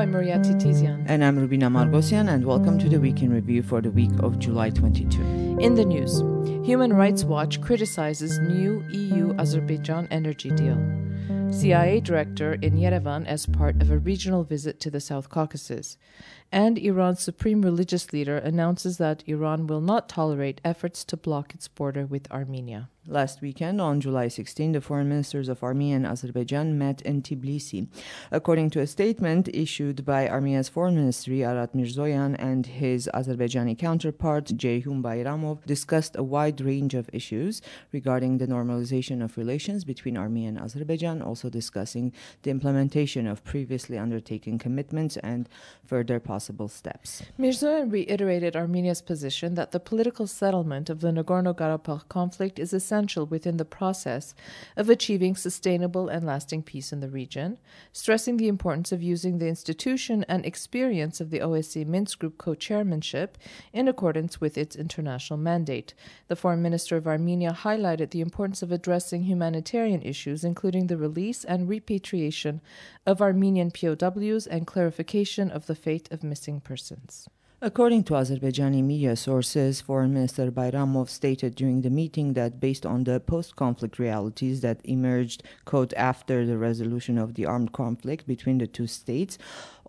I'm Maria Titizian. And I'm Rubina Margosian, and welcome to the Week in Review for the week of July 22. In the news, Human Rights Watch criticizes new EU Azerbaijan energy deal. CIA director in Yerevan as part of a regional visit to the South Caucasus. And Iran's supreme religious leader announces that Iran will not tolerate efforts to block its border with Armenia. Last weekend, on July 16, the foreign ministers of Armenia and Azerbaijan met in Tbilisi. According to a statement issued by Armenia's foreign ministry, Ararat Mirzoyan and his Azerbaijani counterpart, Ceyhun Bayramov, discussed a wide range of issues regarding the normalization of relations between Armenia and Azerbaijan, also discussing the implementation of previously undertaken commitments and further possible steps. Mirzoyan reiterated Armenia's position that the political settlement of the Nagorno Karabakh conflict is essential essential within the process of achieving sustainable and lasting peace in the region, stressing the importance of using the institution and experience of the OSCE Minsk Group co chairmanship in accordance with its international mandate. The foreign minister of Armenia highlighted the importance of addressing humanitarian issues, including the release and repatriation of Armenian POWs and clarification of the fate of missing persons. According to Azerbaijani media sources, Foreign Minister Bayramov stated during the meeting that based on the post conflict realities that emerged, quote, after the resolution of the armed conflict between the two states,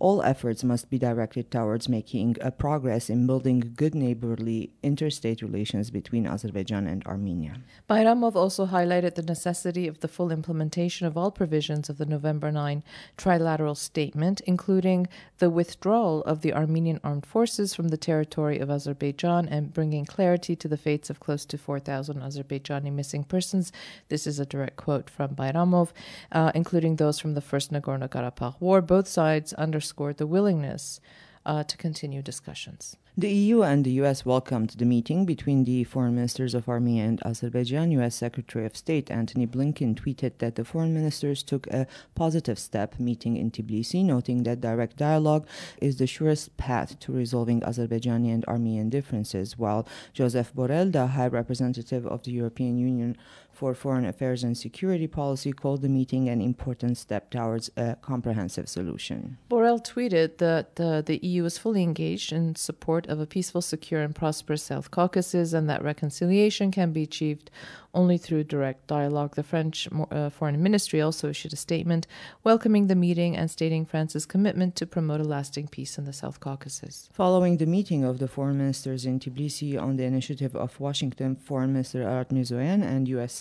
all efforts must be directed towards making a progress in building good neighborly interstate relations between Azerbaijan and Armenia. Bayramov also highlighted the necessity of the full implementation of all provisions of the November 9 trilateral statement, including the withdrawal of the Armenian armed forces from the territory of Azerbaijan and bringing clarity to the fates of close to 4,000 Azerbaijani missing persons. This is a direct quote from Bayramov, uh, including those from the First Nagorno Karabakh War. Both sides underscored underscored the willingness uh, to continue discussions. The EU and the US welcomed the meeting between the foreign ministers of Armenia and Azerbaijan. US Secretary of State Antony Blinken tweeted that the foreign ministers took a positive step meeting in Tbilisi, noting that direct dialogue is the surest path to resolving Azerbaijani and Armenian differences, while Joseph Borrell, the High Representative of the European Union for Foreign Affairs and Security Policy, called the meeting an important step towards a comprehensive solution. Borrell tweeted that uh, the EU is fully engaged in support of a peaceful, secure, and prosperous South Caucasus, and that reconciliation can be achieved only through direct dialogue. The French uh, Foreign Ministry also issued a statement welcoming the meeting and stating France's commitment to promote a lasting peace in the South Caucasus. Following the meeting of the foreign ministers in Tbilisi on the initiative of Washington Foreign Minister Ararat Mirzoyan and U.S.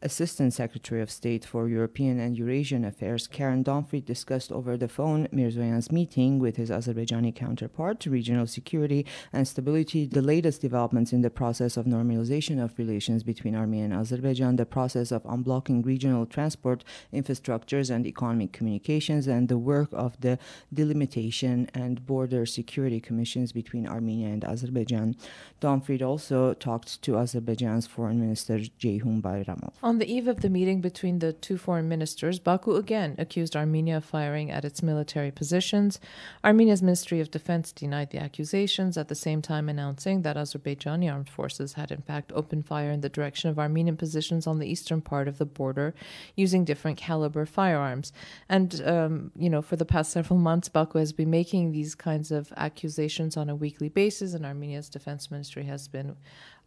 Assistant Secretary of State for European and Eurasian Affairs Karen Donfried discussed over the phone Mirzoyan's meeting with his Azerbaijani counterpart, to regional security and stability, the latest developments in the process of normalization of relations between Armenia and Azerbaijan, the process of unblocking regional transport infrastructures and economic communications, and the work of the delimitation and border security commissions between Armenia and Azerbaijan. Donfried also talked to Azerbaijan's Foreign Minister Ceyhun Bayramov. On the eve of the meeting between the two foreign ministers, Baku again accused Armenia of firing at its military positions. Armenia's Ministry of Defense denied the accusations, at the same time announcing that Azerbaijani armed forces had in fact opened fire in the direction of Armenian positions on the eastern part of the border using different caliber firearms. And, um, you know, for the past several months, Baku has been making these kinds of accusations on a weekly basis, and Armenia's defense ministry has been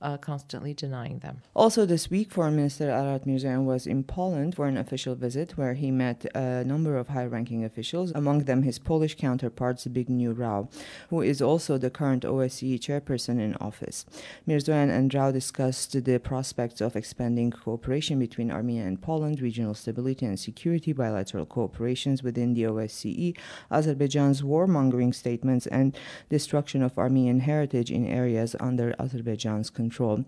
uh, constantly denying them. Also, this week, Foreign Minister Ararat Mirzoyan was in Poland for an official visit where he met a number of high ranking officials, among them his Polish counterpart Zbigniew Rau, who is also the current OSCE chairperson in office. Mirzoyan and Rau discussed the prospects of expanding cooperation between Armenia and Poland, regional stability and security, bilateral cooperations within the OSCE, Azerbaijan's warmongering statements, and destruction of Armenian heritage in areas under Azerbaijan's control control.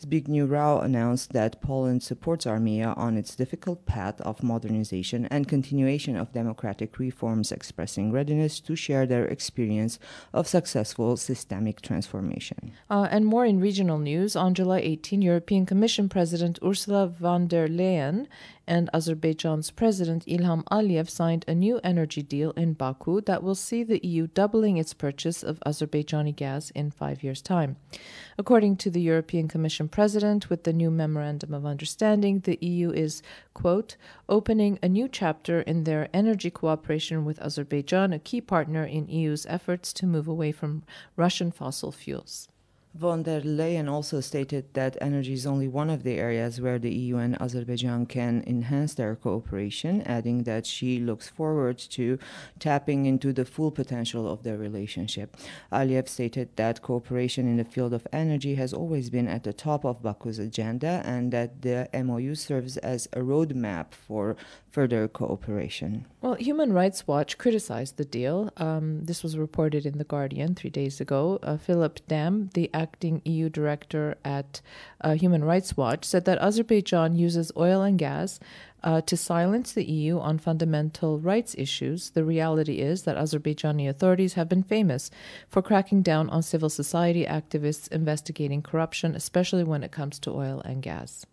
Zbigniew Rau announced that Poland supports Armenia on its difficult path of modernization and continuation of democratic reforms, expressing readiness to share their experience of successful systemic transformation. Uh, and more in regional news, on July 18, European Commission President Ursula von der Leyen and Azerbaijan's President Ilham Aliyev signed a new energy deal in Baku that will see the EU doubling its purchase of Azerbaijani gas in five years' time. According to the European Commission President, with the new Memorandum of Understanding, the EU is, quote, opening a new chapter in their energy cooperation with Azerbaijan, a key partner in EU's efforts to move away from Russian fossil fuels. Von der Leyen also stated that energy is only one of the areas where the EU and Azerbaijan can enhance their cooperation, adding that she looks forward to tapping into the full potential of their relationship. Aliyev stated that cooperation in the field of energy has always been at the top of Baku's agenda and that the MOU serves as a roadmap for further cooperation. Well, Human Rights Watch criticized the deal. Um, this was reported in The Guardian three days ago. Uh, Philippe Dam, the acting EU director at uh, Human Rights Watch, said that Azerbaijan uses oil and gas uh, to silence the EU on fundamental rights issues. The reality is that Azerbaijani authorities have been famous for cracking down on civil society activists investigating corruption, especially when it comes to oil and gas.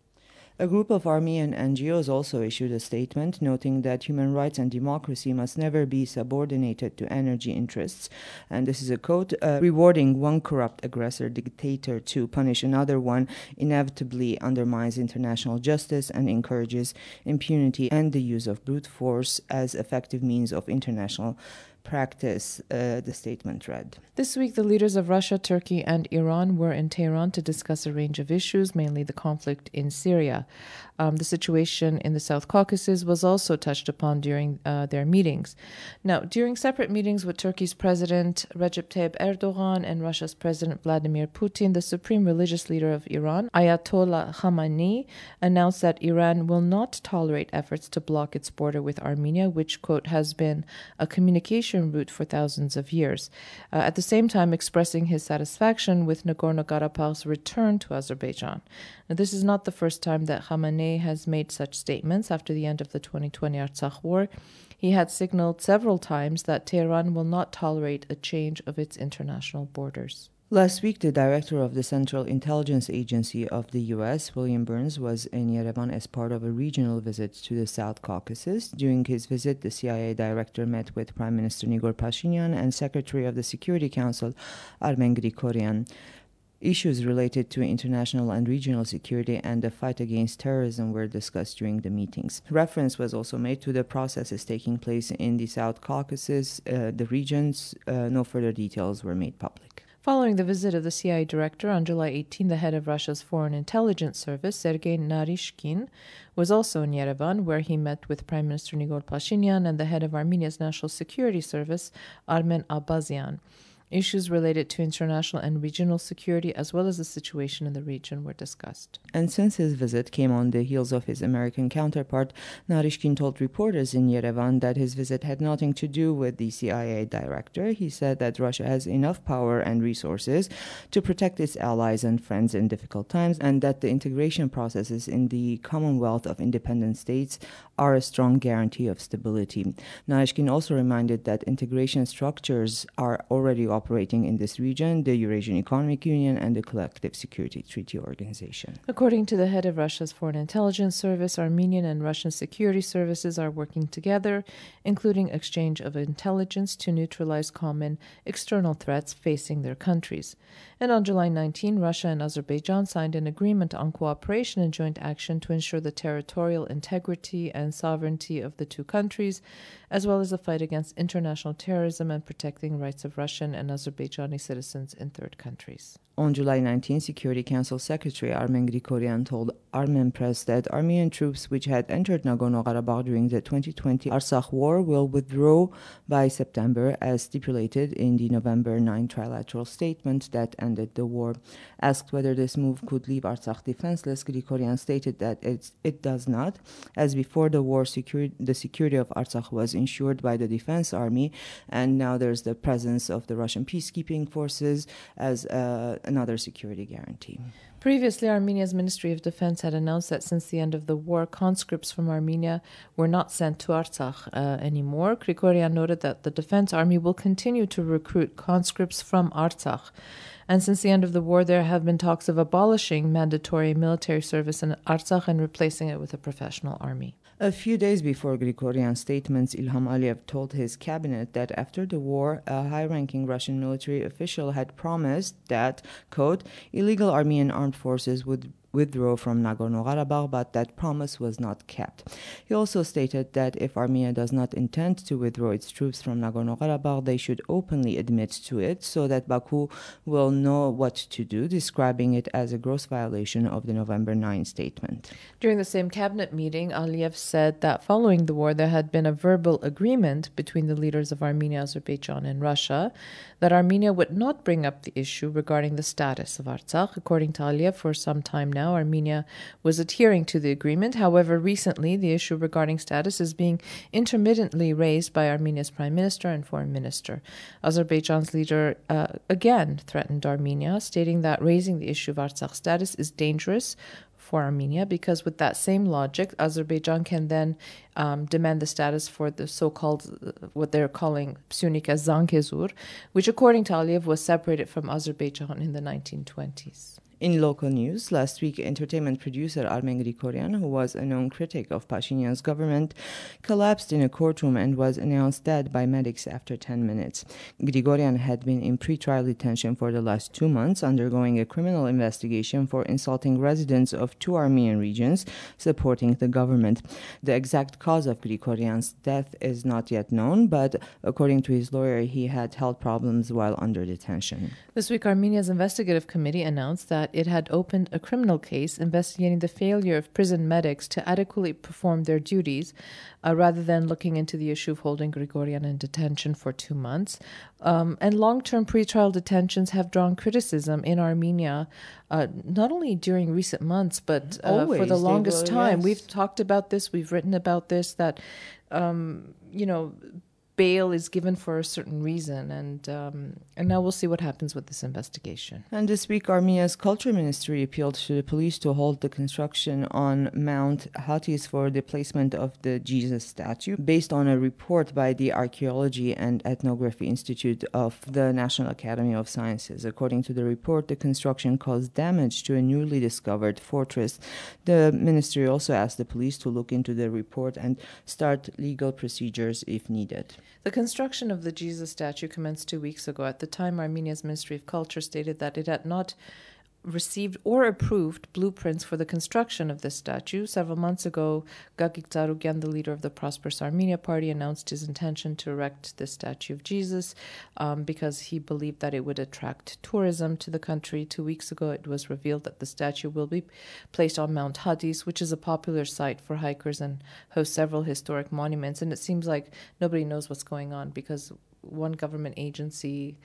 A group of Armenian NGOs also issued a statement noting that human rights and democracy must never be subordinated to energy interests. And this is a quote uh, rewarding one corrupt aggressor dictator to punish another one inevitably undermines international justice and encourages impunity and the use of brute force as effective means of international practice, uh, the statement read. This week, the leaders of Russia, Turkey, and Iran were in Tehran to discuss a range of issues, mainly the conflict in Syria. Um, the situation in the South Caucasus was also touched upon during uh, their meetings. Now, during separate meetings with Turkey's President Recep Tayyip Erdogan and Russia's President Vladimir Putin, the supreme religious leader of Iran, Ayatollah Khamenei, announced that Iran will not tolerate efforts to block its border with Armenia, which, quote, has been a communication route for thousands of years. Uh, at the same time, expressing his satisfaction with Nagorno Karabakh's return to Azerbaijan. Now, this is not the first time that Khamenei has made such statements after the end of the 2020 Artsakh war. He had signaled several times that Tehran will not tolerate a change of its international borders. Last week, the director of the Central Intelligence Agency of the U.S., William Burns, was in Yerevan as part of a regional visit to the South Caucasus. During his visit, the CIA director met with Prime Minister Nikol Pashinyan and Secretary of the Security Council, Armen Grigoryan. Issues related to international and regional security and the fight against terrorism were discussed during the meetings. Reference was also made to the processes taking place in the South Caucasus, uh, the regions. Uh, no further details were made public. Following the visit of the CIA director on July 18, the head of Russia's Foreign Intelligence Service, Sergei Naryshkin, was also in Yerevan, where he met with Prime Minister Nikol Pashinyan and the head of Armenia's National Security Service, Armen Abazian. Issues related to international and regional security, as well as the situation in the region, were discussed. And since his visit came on the heels of his American counterpart, Naryshkin told reporters in Yerevan that his visit had nothing to do with the CIA director. He said that Russia has enough power and resources to protect its allies and friends in difficult times, and that the integration processes in the Commonwealth of Independent States are a strong guarantee of stability. Naryshkin also reminded that integration structures are already operating in this region, the Eurasian Economic Union and the Collective Security Treaty Organization. According to the head of Russia's Foreign Intelligence Service, Armenian and Russian security services are working together, including exchange of intelligence to neutralize common external threats facing their countries. And on July 19, Russia and Azerbaijan signed an agreement on cooperation and joint action to ensure the territorial integrity and sovereignty of the two countries, as well as the fight against international terrorism and protecting rights of Russian and Azerbaijani citizens in third countries. On July 19, Security Council Secretary Armen Grigoryan told Armenpress that Armenian troops which had entered Nagorno-Karabakh during the 2020 Artsakh war will withdraw by September as stipulated in the November 9 trilateral statement that ended the war. Asked whether this move could leave Artsakh defenseless, Grigoryan stated that it does not, as before the war the security of Artsakh was ensured by the defense army and now there's the presence of the Russian peacekeeping forces as uh, another security guarantee. Previously, Armenia's Ministry of Defense had announced that since the end of the war, conscripts from Armenia were not sent to Artsakh uh, anymore. Grigoryan noted that the Defense Army will continue to recruit conscripts from Artsakh. And since the end of the war, there have been talks of abolishing mandatory military service in Artsakh and replacing it with a professional army. A few days before Grigoryan's statements, Ilham Aliyev told his cabinet that after the war, a high ranking Russian military official had promised that, quote, illegal Armenian armed forces would withdraw from Nagorno-Karabakh, but that promise was not kept. He also stated that if Armenia does not intend to withdraw its troops from Nagorno-Karabakh, they should openly admit to it so that Baku will know what to do, describing it as a gross violation of the November 9 statement. During the same cabinet meeting, Aliyev said that following the war, there had been a verbal agreement between the leaders of Armenia, Azerbaijan, and Russia that Armenia would not bring up the issue regarding the status of Artsakh. According to Aliyev, for some time now, Armenia was adhering to the agreement. However, recently, the issue regarding status is being intermittently raised by Armenia's prime minister and foreign minister. Azerbaijan's leader uh, again threatened Armenia, stating that raising the issue of Artsakh status is dangerous for Armenia because, with that same logic, Azerbaijan can then um, demand the status for the so called, uh, what they're calling Syunik as Zangezur, which, according to Aliyev, was separated from Azerbaijan in the 1920s. In local news, last week, entertainment producer Armen Grigoryan, who was a known critic of Pashinyan's government, collapsed in a courtroom and was announced dead by medics after 10 minutes. Grigoryan had been in pretrial detention for the last two months, undergoing a criminal investigation for insulting residents of two Armenian regions supporting the government. The exact cause of Grigoryan's death is not yet known, but according to his lawyer, he had health problems while under detention. This week, Armenia's investigative committee announced that it had opened a criminal case investigating the failure of prison medics to adequately perform their duties uh, rather than looking into the issue of holding Grigoryan in detention for two months. Um, and long term pretrial detentions have drawn criticism in Armenia, uh, not only during recent months, but uh, for the longest time. Yes. We've talked about this, we've written about this, that, um, you know, bail is given for a certain reason, and um, and now we'll see what happens with this investigation. And this week, Armenia's culture ministry appealed to the police to halt the construction on Mount Hatis for the placement of the Jesus statue, based on a report by the Archaeology and Ethnography Institute of the National Academy of Sciences. According to the report, the construction caused damage to a newly discovered fortress. The ministry also asked the police to look into the report and start legal procedures if needed. The construction of the Jesus statue commenced two weeks ago. At the time, Armenia's Ministry of Culture stated that it had not received or approved blueprints for the construction of this statue. Several months ago, Gagik Tsarukyan, the leader of the Prosperous Armenia Party, announced his intention to erect this statue of Jesus um, because he believed that it would attract tourism to the country. Two weeks ago, it was revealed that the statue will be placed on Mount Hatis, which is a popular site for hikers and hosts several historic monuments. And it seems like nobody knows what's going on because one government agency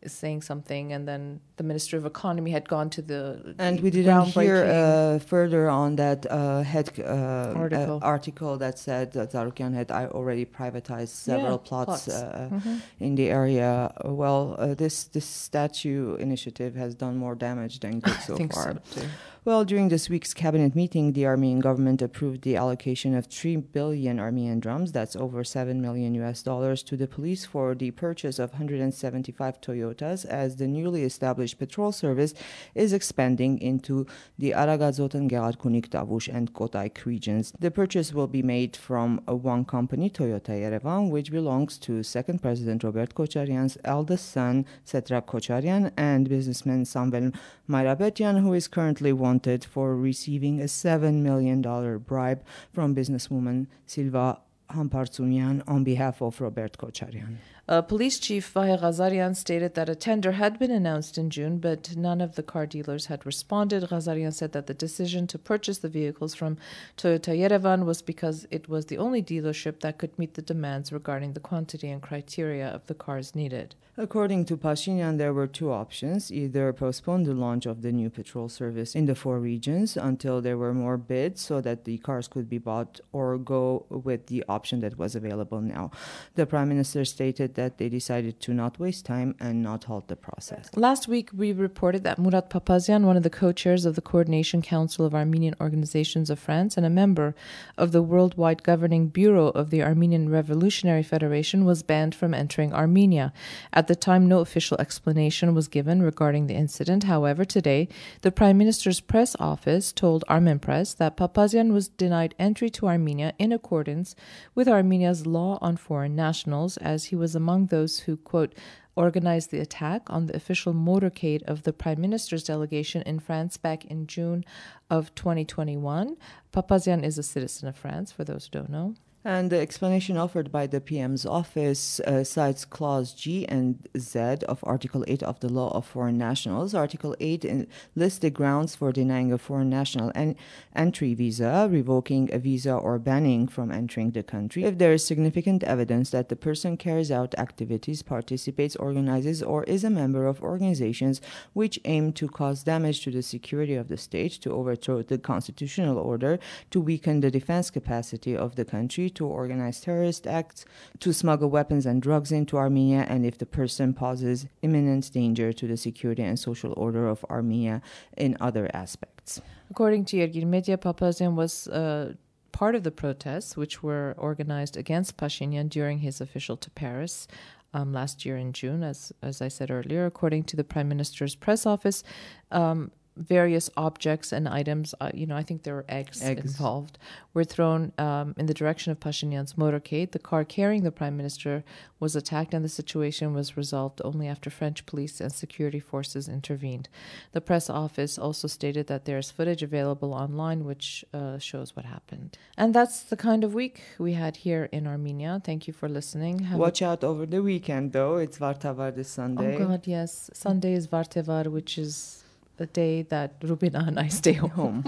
is saying something, and then the Minister of Economy had gone to the and we didn't hear uh, further on that uh, head uh, article. article that said that Tsarukyan had already privatized several yeah, plots, plots. Uh, Mm-hmm. in the area. Well, uh, this this statue initiative has done more damage than good so far. So. Well, during this week's cabinet meeting, the Armenian government approved the allocation of 3 billion Armenian drams, that's over 7 million US dollars, to the police for the purchase of 175 Toyotas as the newly established patrol service is expanding into the Aragatsotn, Gegharkunik, Tavush, and Kotaik regions. The purchase will be made from one company, Toyota Yerevan, which belongs to second President Robert Kocharyan's eldest son, Sedrak Kocharyan, and businessman Samvel Mayrapetyan, who is currently one wanted for receiving a $7 million bribe from businesswoman Silva Hambardzumyan on behalf of Robert Kocharyan. Uh, Police Chief Vahe Ghazarian stated that a tender had been announced in June, but none of the car dealers had responded. Ghazarian said that the decision to purchase the vehicles from Toyota Yerevan was because it was the only dealership that could meet the demands regarding the quantity and criteria of the cars needed. According to Pashinyan, there were two options either postpone the launch of the new patrol service in the four regions until there were more bids so that the cars could be bought, or go with the option that was available now. The prime minister stated that they decided to not waste time and not halt the process. Last week, we reported that Murat Papazian, one of the co chairs of the Coordination Council of Armenian Organizations of France and a member of the Worldwide Governing Bureau of the Armenian Revolutionary Federation, was banned from entering Armenia. At the time, no official explanation was given regarding the incident. However, today, the Prime Minister's press office told Armenpress that Papazian was denied entry to Armenia in accordance with Armenia's law on foreign nationals, as he was among those who, quote, organized the attack on the official motorcade of the Prime Minister's delegation in France back in June of 2021. Papazian is a citizen of France, for those who don't know. And the explanation offered by the PM's office uh, cites Clause G and Z of Article 8 of the Law of Foreign Nationals. Article 8 in, lists the grounds for denying a foreign national an entry visa, revoking a visa, or banning from entering the country if there is significant evidence that the person carries out activities, participates, organizes, or is a member of organizations which aim to cause damage to the security of the state, to overthrow the constitutional order, to weaken the defense capacity of the country to organize terrorist acts, to smuggle weapons and drugs into Armenia, and if the person poses imminent danger to the security and social order of Armenia in other aspects. According to Yergir Media, Papazian was uh, part of the protests, which were organized against Pashinyan during his official to Paris. Um, last year in June, as as I said earlier, according to the Prime Minister's press office, um, various objects and items, uh, you know, I think there were eggs, eggs. involved, were thrown um, in the direction of Pashinyan's motorcade. The car carrying the prime minister was attacked, and the situation was resolved only after French police and security forces intervened. The press office also stated that there's footage available online which uh, shows what happened. And that's the kind of week we had here in Armenia. Thank you for listening. Have Watch out over the weekend, though. It's Vartavar this Sunday. Oh, God, yes. Sunday is Vartevar, which is the day that Rubina and I stay home,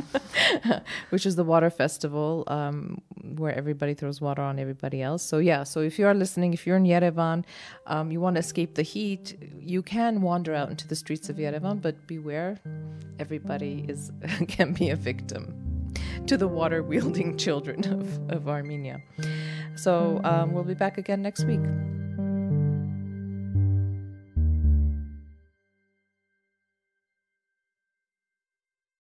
which is the water festival um, where everybody throws water on everybody else. So, yeah, so if you are listening, if you're in Yerevan, um, you want to escape the heat, you can wander out into the streets of Yerevan, but beware, everybody is can be a victim to the water wielding children of, of Armenia. So, um, we'll be back again next week.